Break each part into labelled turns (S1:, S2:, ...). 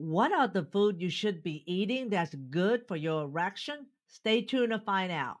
S1: What are the food you should be eating that's good for your erection? Stay tuned to find out.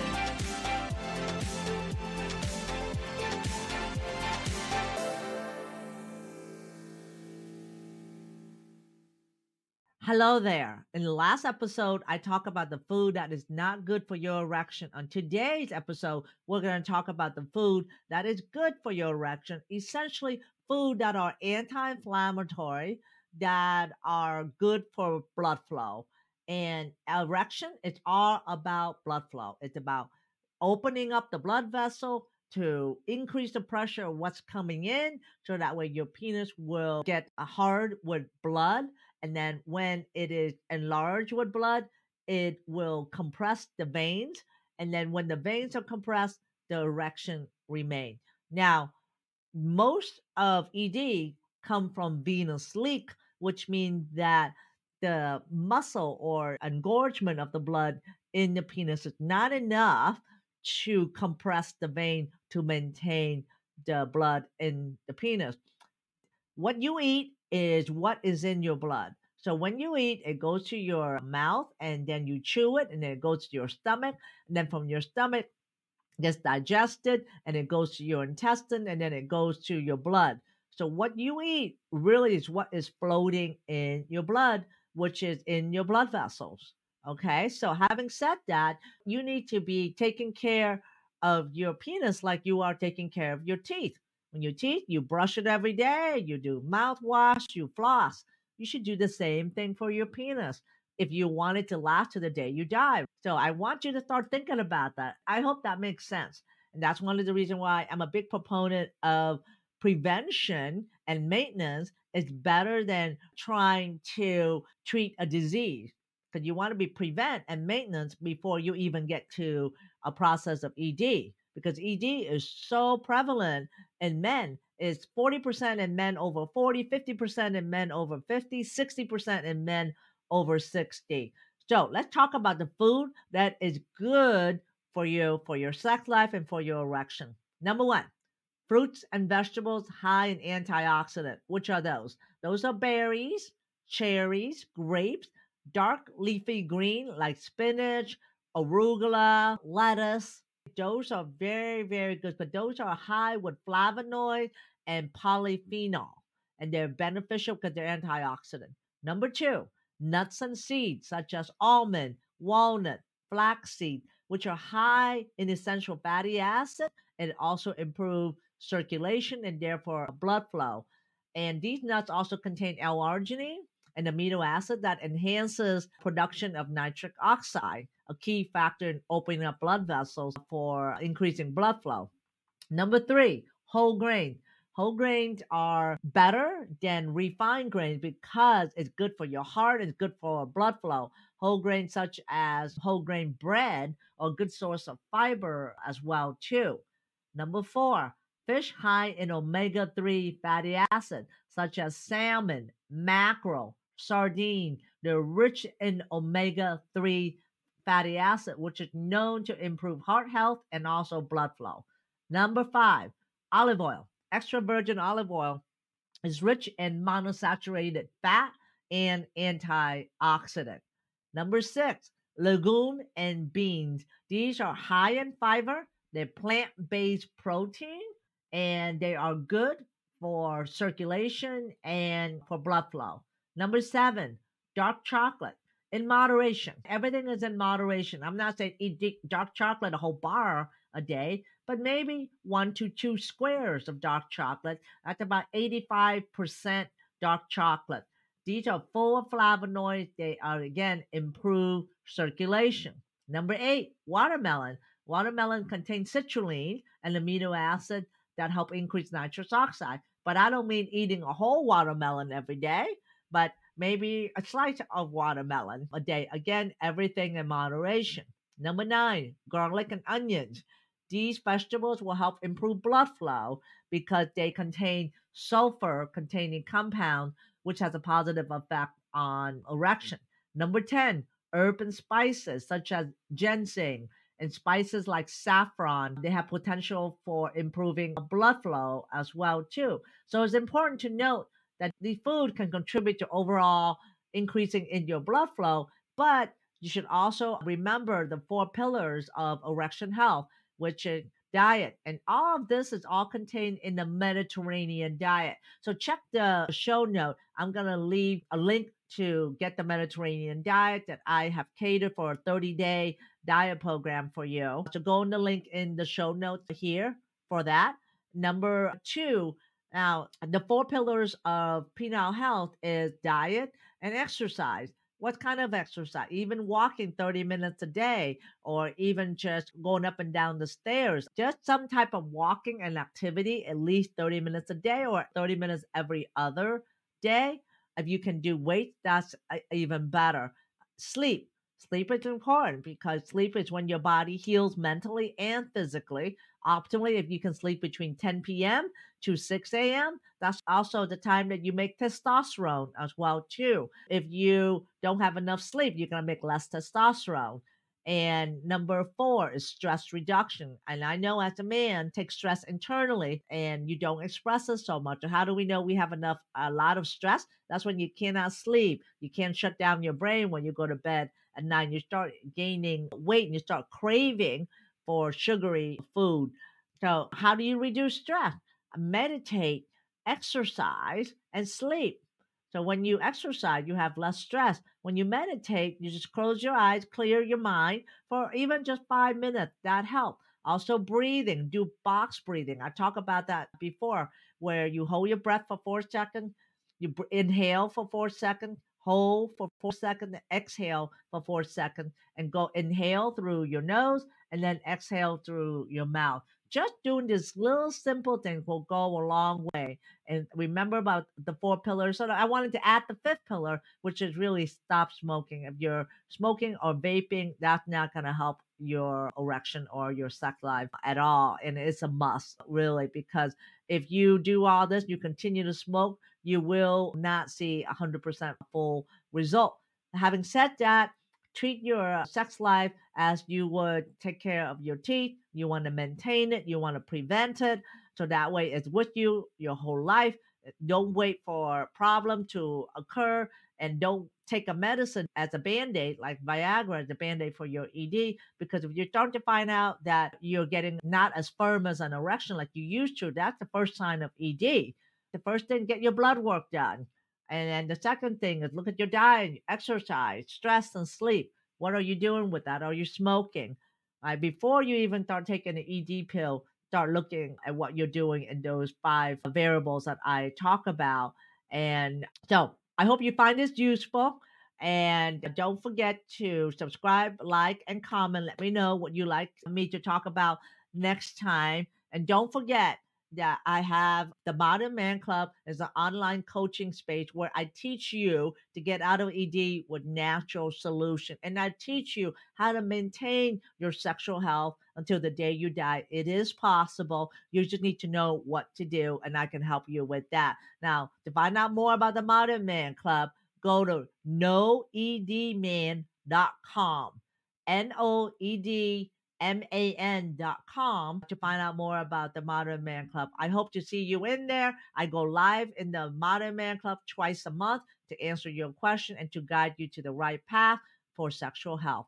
S1: Hello there. In the last episode, I talked about the food that is not good for your erection. On today's episode, we're going to talk about the food that is good for your erection, essentially, food that are anti inflammatory, that are good for blood flow. And erection, it's all about blood flow. It's about opening up the blood vessel to increase the pressure of what's coming in so that way your penis will get hard with blood and then when it is enlarged with blood, it will compress the veins. And then when the veins are compressed, the erection remain. Now, most of ED come from venous leak, which means that the muscle or engorgement of the blood in the penis is not enough to compress the vein to maintain the blood in the penis. What you eat is what is in your blood. So when you eat, it goes to your mouth and then you chew it and then it goes to your stomach. And then from your stomach, gets digested and it goes to your intestine and then it goes to your blood. So what you eat really is what is floating in your blood, which is in your blood vessels. Okay. So having said that, you need to be taking care of your penis like you are taking care of your teeth. When you teeth, you brush it every day, you do mouthwash, you floss. You should do the same thing for your penis if you want it to last to the day you die. So I want you to start thinking about that. I hope that makes sense. And that's one of the reasons why I'm a big proponent of prevention and maintenance is better than trying to treat a disease because you want to be prevent and maintenance before you even get to a process of ED because ED is so prevalent in men It's 40% in men over 40, 50% in men over 50, 60% in men over 60. So let's talk about the food that is good for you, for your sex life, and for your erection. Number one, fruits and vegetables high in antioxidant. Which are those? Those are berries, cherries, grapes, dark leafy green like spinach, arugula, lettuce. Those are very, very good, but those are high with flavonoids and polyphenol, and they're beneficial because they're antioxidant. Number two, nuts and seeds such as almond, walnut, flaxseed, which are high in essential fatty acid and also improve circulation and therefore blood flow. And these nuts also contain L-arginine, an amino acid that enhances production of nitric oxide, a key factor in opening up blood vessels for increasing blood flow. Number three, whole grain. Whole grains are better than refined grains because it's good for your heart, it's good for blood flow. Whole grains such as whole grain bread are a good source of fiber as well too. Number four, fish high in omega-3 fatty acid such as salmon, mackerel, sardine. They're rich in omega-3 fatty acid, which is known to improve heart health and also blood flow. Number five, olive oil extra virgin olive oil is rich in monosaturated fat and antioxidant. Number six, legume and beans. These are high in fiber, they're plant based protein, and they are good for circulation and for blood flow. Number seven, dark chocolate in moderation. Everything is in moderation. I'm not saying eat dark chocolate a whole bar a day, but maybe one to two squares of dark chocolate. That's about 85% dark chocolate. These are full of flavonoids. They are, again, improve circulation. Number eight, watermelon. Watermelon contains citrulline, an amino acid that help increase nitrous oxide. But I don't mean eating a whole watermelon every day, but maybe a slice of watermelon a day. Again, everything in moderation. Number nine, garlic and onions. These vegetables will help improve blood flow because they contain sulfur containing compound, which has a positive effect on erection. Number 10, herb and spices such as ginseng and spices like saffron. They have potential for improving blood flow as well too. So it's important to note that the food can contribute to overall increasing in your blood flow, but you should also remember the four pillars of erection health, which is diet. And all of this is all contained in the Mediterranean diet. So check the show note. I'm going to leave a link to get the Mediterranean diet that I have catered for a 30 day diet program for you. So go in the link in the show notes here for that. Number two, now the four pillars of penile health is diet and exercise. What kind of exercise? Even walking 30 minutes a day or even just going up and down the stairs. Just some type of walking and activity at least 30 minutes a day or 30 minutes every other day. If you can do weight that's uh, even better. Sleep Sleep is important because sleep is when your body heals mentally and physically. Optimally, if you can sleep between 10 p.m. to 6 a.m., that's also the time that you make testosterone as well too. If you don't have enough sleep, you're going to make less testosterone. And number four is stress reduction. And I know as a man, take stress internally and you don't express it so much. How do we know we have enough, a lot of stress? That's when you cannot sleep. You can't shut down your brain when you go to bed at night. You start gaining weight and you start craving for sugary food. So, how do you reduce stress? Meditate, exercise, and sleep. So when you exercise, you have less stress. When you meditate, you just close your eyes, clear your mind for even just five minutes. That helps. Also, breathing, do box breathing. I talked about that before, where you hold your breath for four seconds, you inhale for four seconds, hold for four seconds, exhale for four seconds, and go inhale through your nose and then exhale through your mouth just doing this little simple thing will go a long way. And remember about the four pillars. So I wanted to add the fifth pillar, which is really stop smoking. If you're smoking or vaping, that's not going to help your erection or your sex life at all. And it's a must, really, because if you do all this, you continue to smoke, you will not see a 100% full result. Having said that, treat your sex life as you would take care of your teeth. You want to maintain it, you want to prevent it. So that way it's with you your whole life. Eh, don't wait for a problem to occur and don't take a medicine as a band-aid like viagra as a band-aid for your ed because if you're starting to find out that you're getting not as firm as an erection like you used to that's the first sign of ed the first thing get your blood work done and then the second thing is look at your diet, exercise, stress, and sleep. What are you doing with that? Are you smoking? Right, before you even start taking the ED pill, start looking at what you're doing in those five variables that I talk about. And so I hope you find this useful. And don't forget to subscribe, like, and comment. Let me know what you like me to talk about next time. And don't forget, that I have the Modern Man Club is an online coaching space where I teach you to get out of ED with natural solution. And I teach you how to maintain your sexual health until the day you die. It is possible. You just need to know what to do, and I can help you with that. Now, to find out more about the Modern Man Club, go to noedman.com. N O E D man.com to find out more about the Modern Man Club. I hope to see you in there. I go live in the Modern Man Club twice a month to answer your question and to guide you to the right path for sexual health.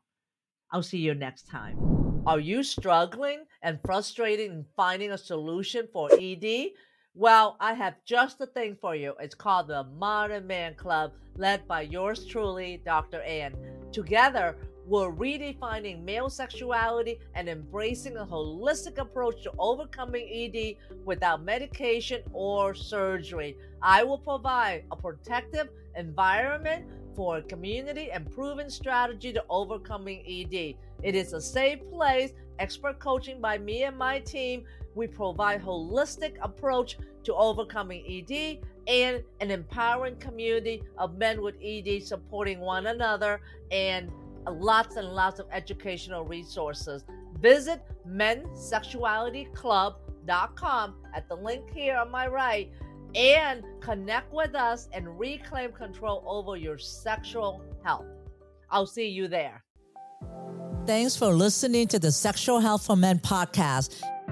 S1: I'll see you next time. Are you struggling and frustrated in finding a solution for ED? Well, I have just the thing for you. It's called the Modern Man Club, led by yours truly, Dr. Ann. Together, we're redefining male sexuality and embracing a holistic approach to overcoming ED without medication or surgery. I will provide a protective environment for a community and proven strategy to overcoming ED. It is a safe place, expert coaching by me and my team. We provide holistic approach to overcoming ED and an empowering community of men with ED supporting one another and lots and lots of educational resources. Visit mensexualityclub.com at the link here on my right and connect with us and reclaim control over your sexual health. I'll see you there. Thanks for listening to the Sexual Health for Men podcast.